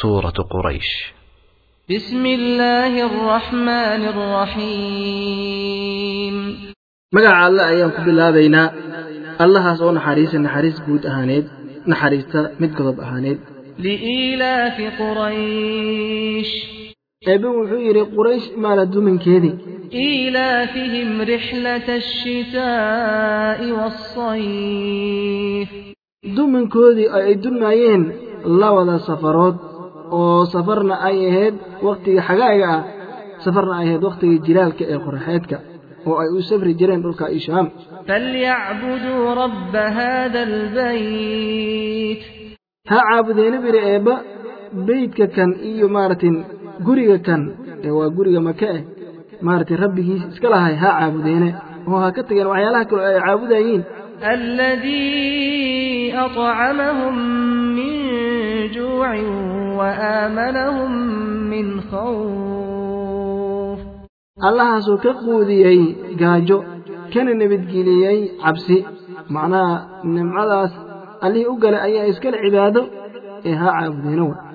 سورة قريش. بسم الله الرحمن الرحيم. مقع الله أيام قبل الله بينا الله سوى نحريس نحريس بود أهانيد. نحريس مد قضب أهانيد. لإيلاف قريش. أبو حير قريش ما لدو من كذي إيلافهم رحلة الشتاء والصيف. دو من كذي أي دو الله ولا سفرات. Oo safarna ay ahayd wakhtiga xagaaga ah safarna ay ahayd wakhtiga jilaalka ee qoraxeedka oo ay u safri jireen dhulka ishaam فليعبدوا رب هذا البيت ha caabudeena biri eebba beydka kan iyo maaragtin guriga kan ee waa guriga maka eh maaragtay rabbigiis iska lahay ha caabudeene oo ha ka tageen waxyaalaha kale ay caabudayiin الذي أطعمهم من جوع آمنهم من خوف. الله سو كقودي أي جاجو كان نبيت جلي عبسي. معناه نم على اللي أقول أي إسكال عبادة إها عبدينه.